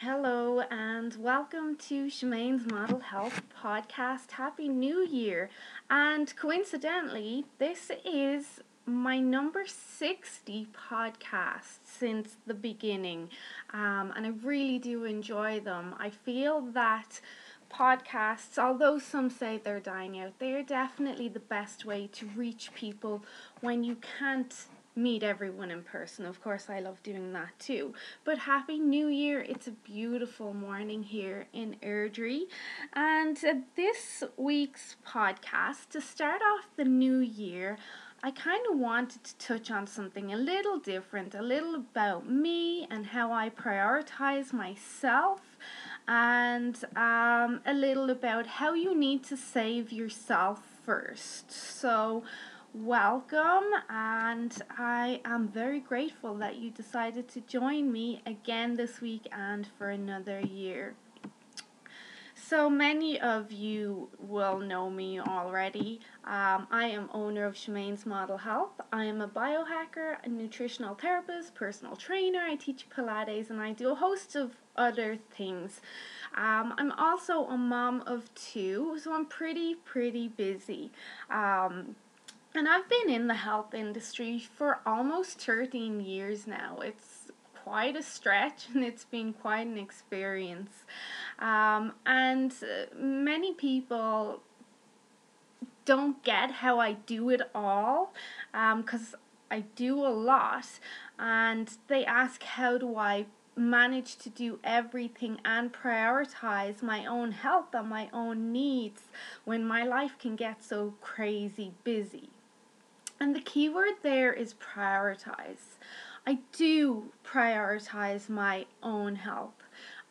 Hello and welcome to Shemaine's Model Health Podcast. Happy New Year! And coincidentally, this is my number 60 podcast since the beginning, um, and I really do enjoy them. I feel that podcasts, although some say they're dying out, they are definitely the best way to reach people when you can't meet everyone in person. Of course, I love doing that too. But Happy New Year! It's a beautiful morning here in Airdrie. And this week's podcast, to start off the new year, I kind of wanted to touch on something a little different, a little about me and how I prioritize myself, and um, a little about how you need to save yourself first. So, welcome, and I am very grateful that you decided to join me again this week and for another year. So many of you will know me already. Um, I am owner of Shemaine's Model Health. I am a biohacker, a nutritional therapist, personal trainer. I teach Pilates and I do a host of other things. Um, I'm also a mom of two, so I'm pretty, pretty busy. Um, and I've been in the health industry for almost 13 years now. It's quite a stretch and it's been quite an experience. Um, and uh, many people don't get how I do it all because um, I do a lot and they ask how do I manage to do everything and prioritize my own health and my own needs when my life can get so crazy busy. And the key word there is prioritize. I do prioritize my own health.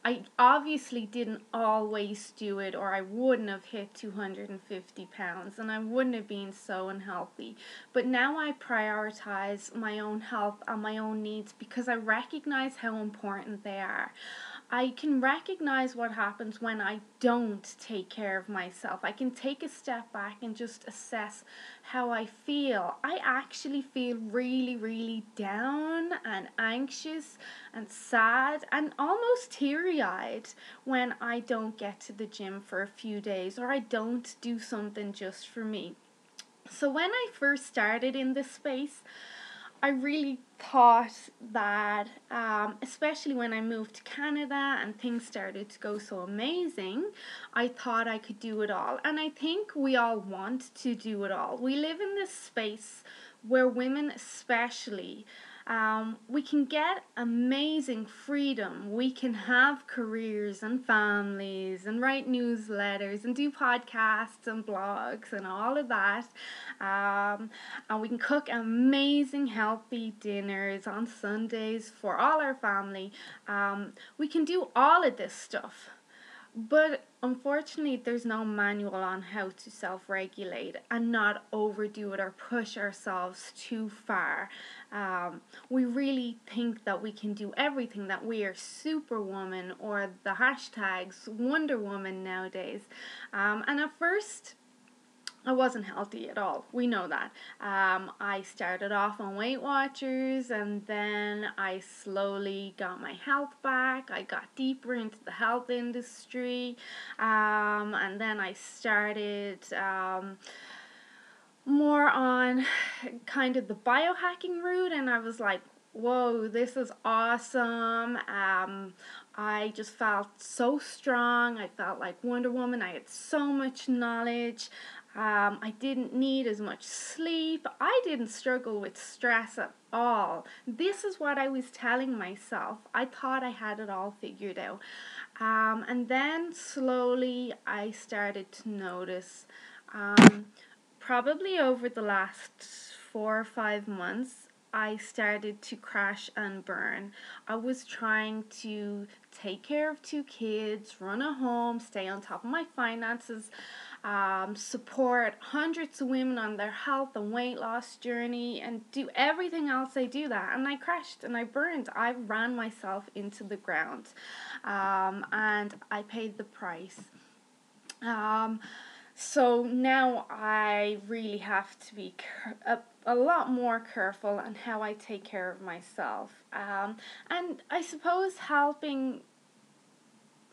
I obviously didn't always do it, or I wouldn't have hit 250 pounds and I wouldn't have been so unhealthy. But now I prioritize my own health and my own needs because I recognize how important they are. I can recognize what happens when I don't take care of myself. I can take a step back and just assess how I feel. I actually feel really, really down and anxious and sad and almost teary eyed when I don't get to the gym for a few days or I don't do something just for me. So, when I first started in this space, I really thought that, um, especially when I moved to Canada and things started to go so amazing, I thought I could do it all. And I think we all want to do it all. We live in this space where women, especially, um, we can get amazing freedom. We can have careers and families and write newsletters and do podcasts and blogs and all of that. Um, and we can cook amazing, healthy dinners on Sundays for all our family. Um, we can do all of this stuff. But unfortunately, there's no manual on how to self regulate and not overdo it or push ourselves too far. Um, we really think that we can do everything, that we are superwoman or the hashtags Wonder Woman nowadays. Um, and at first, I wasn't healthy at all. We know that. Um, I started off on Weight Watchers and then I slowly got my health back. I got deeper into the health industry um, and then I started um, more on kind of the biohacking route and I was like, whoa, this is awesome. Um, I just felt so strong. I felt like Wonder Woman. I had so much knowledge. Um, I didn't need as much sleep. I didn't struggle with stress at all. This is what I was telling myself. I thought I had it all figured out. Um, and then slowly I started to notice, um, probably over the last four or five months, I started to crash and burn. I was trying to take care of two kids, run a home, stay on top of my finances um, support hundreds of women on their health and weight loss journey and do everything else they do that. And i crashed and i burned. I ran myself into the ground um, and i paid the price. Um, so now i really have to be a, a lot more careful on how i take care of myself. Um, and i suppose helping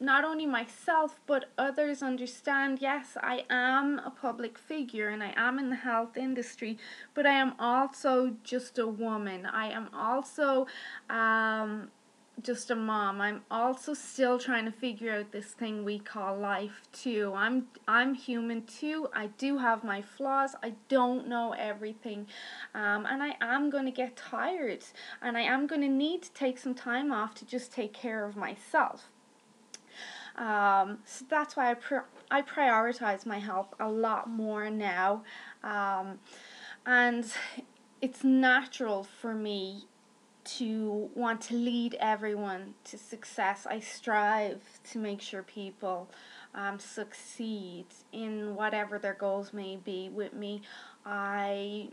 not only myself but others understand yes I am a public figure and I am in the health industry but I am also just a woman I am also um just a mom. I'm also still trying to figure out this thing we call life too. I'm I'm human too. I do have my flaws. I don't know everything. Um, and I am going to get tired and I am going to need to take some time off to just take care of myself. Um, so that's why I pr- I prioritize my health a lot more now. Um, and it's natural for me to want to lead everyone to success. I strive to make sure people um, succeed in whatever their goals may be with me. I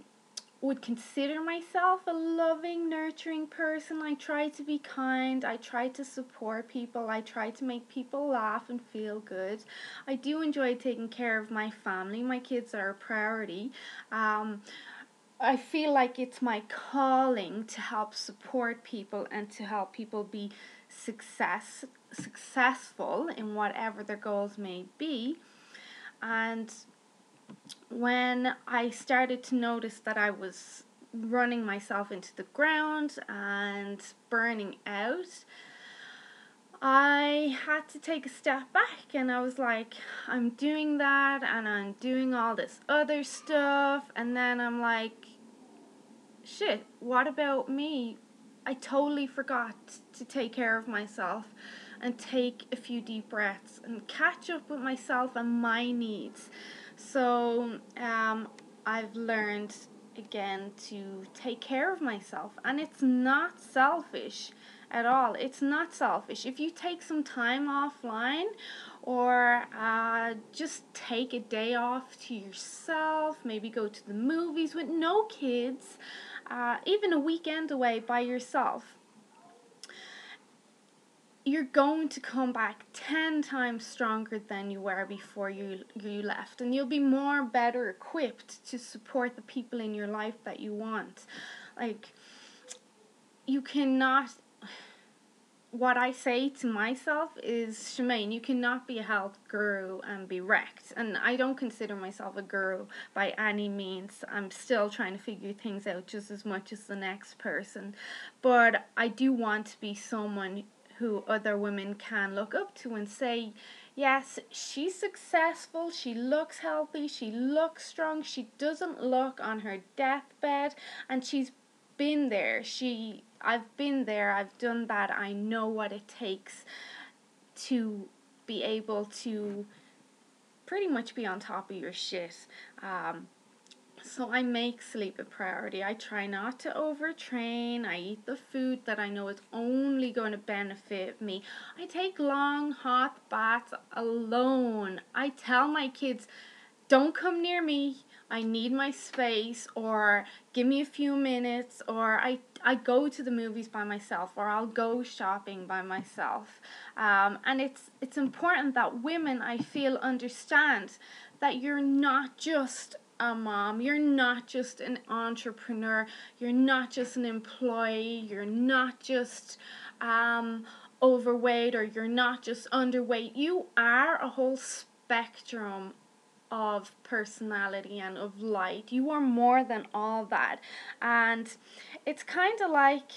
would consider myself a loving, nurturing person. I try to be kind. I try to support people. I try to make people laugh and feel good. I do enjoy taking care of my family. My kids are a priority. Um, I feel like it's my calling to help support people and to help people be success successful in whatever their goals may be. And when I started to notice that I was running myself into the ground and burning out, I had to take a step back and I was like, I'm doing that and I'm doing all this other stuff. And then I'm like, shit, what about me? I totally forgot to take care of myself and take a few deep breaths and catch up with myself and my needs. So, um, I've learned again to take care of myself, and it's not selfish at all. It's not selfish. If you take some time offline or uh, just take a day off to yourself, maybe go to the movies with no kids, uh, even a weekend away by yourself, you're going to come back 10 times stronger than you were before you you left and you'll be more better equipped to support the people in your life that you want like you cannot what I say to myself is, Shemaine, you cannot be a health guru and be wrecked. And I don't consider myself a guru by any means. I'm still trying to figure things out just as much as the next person. But I do want to be someone who other women can look up to and say, yes, she's successful, she looks healthy, she looks strong, she doesn't look on her deathbed, and she's been there. She I've been there, I've done that, I know what it takes to be able to pretty much be on top of your shit. Um, so I make sleep a priority. I try not to overtrain. I eat the food that I know is only going to benefit me. I take long hot baths alone. I tell my kids, don't come near me. I need my space or give me a few minutes or I I go to the movies by myself or I'll go shopping by myself. Um, and it's it's important that women I feel understand that you're not just a mom, you're not just an entrepreneur, you're not just an employee, you're not just um, overweight or you're not just underweight. You are a whole spectrum of personality and of light. You are more than all that. And it's kind of like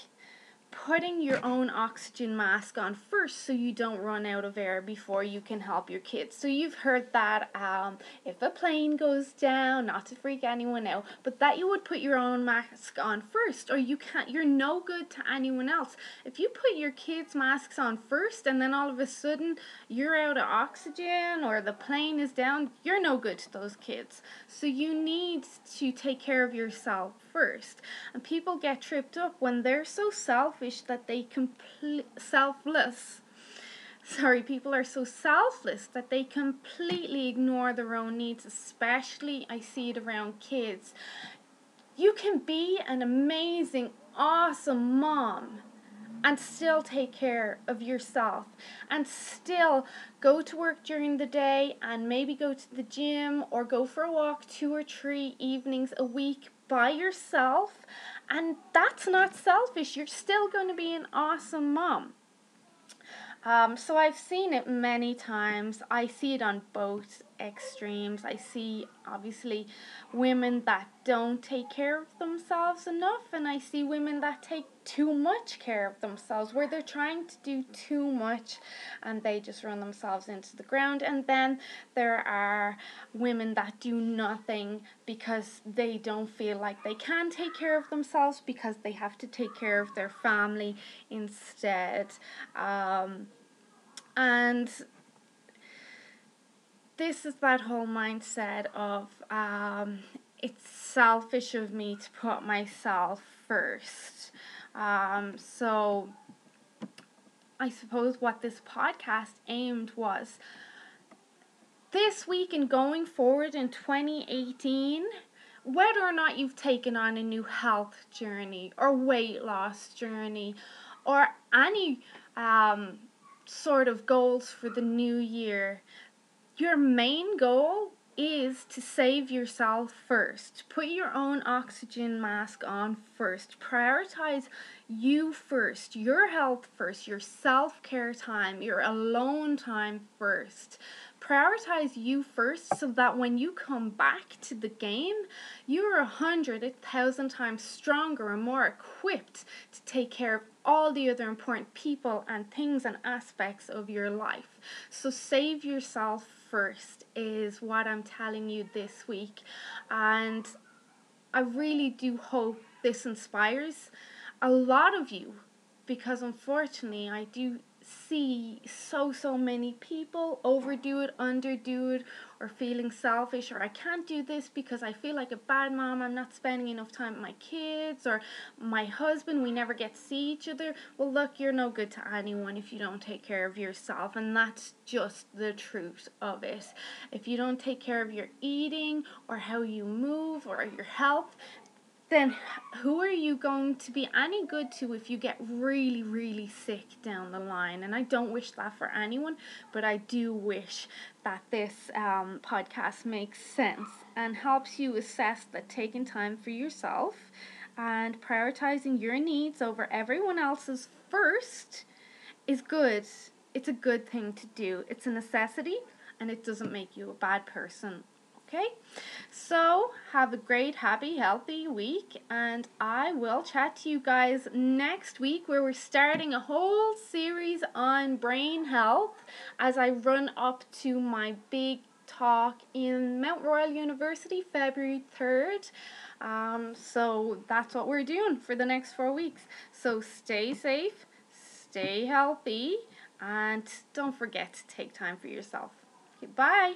putting your own oxygen mask on first so you don't run out of air before you can help your kids. So you've heard that um, if a plane goes down, not to freak anyone out, but that you would put your own mask on first or you can't you're no good to anyone else. If you put your kids masks on first and then all of a sudden you're out of oxygen or the plane is down, you're no good to those kids. So you need to take care of yourself first. And people get tripped up when they're so selfish that they complete selfless. Sorry, people are so selfless that they completely ignore their own needs, especially I see it around kids. You can be an amazing, awesome mom and still take care of yourself and still go to work during the day and maybe go to the gym or go for a walk two or three evenings a week by yourself, and that's not selfish. You're still going to be an awesome mom. Um, so I've seen it many times. I see it on both extremes. I see obviously women that don't take care of themselves enough, and I see women that take too much care of themselves, where they're trying to do too much and they just run themselves into the ground. And then there are women that do nothing because they don't feel like they can take care of themselves because they have to take care of their family instead. Um, and this is that whole mindset of um, it's selfish of me to put myself first. Um, so I suppose what this podcast aimed was this week and going forward in 2018 whether or not you've taken on a new health journey or weight loss journey or any um, sort of goals for the new year, your main goal is to save yourself first. Put your own oxygen mask on first. Prioritize you first, your health first, your self care time, your alone time first prioritize you first so that when you come back to the game, you're a hundred, a thousand times stronger and more equipped to take care of all the other important people and things and aspects of your life. So save yourself first is what I'm telling you this week. And I really do hope this inspires a lot of you because unfortunately I do see so so many people overdo it underdo it or feeling selfish or i can't do this because i feel like a bad mom. I'm not spending enough time with my kids or my husband. We never get to see each other. Well look you're no good to anyone if you don't take care of yourself and that's just the truth of it. If you don't take care of your eating or how you move or your health then who are you going to be any good to if you get really, really sick down the line? And I don't wish that for anyone, but I do wish that this um, podcast makes sense and helps you assess that taking time for yourself and prioritizing your needs over everyone else's first is good. It's a good thing to do. It's a necessity and it doesn't make you a bad person Okay, so have a great, happy, healthy week, and I will chat to you guys next week where we're starting a whole series on brain health as I run up to my big talk in Mount Royal University February 3rd. Um, so that's what we're doing for the next four weeks. So stay safe, stay healthy, and don't forget to take time for yourself. Okay, bye.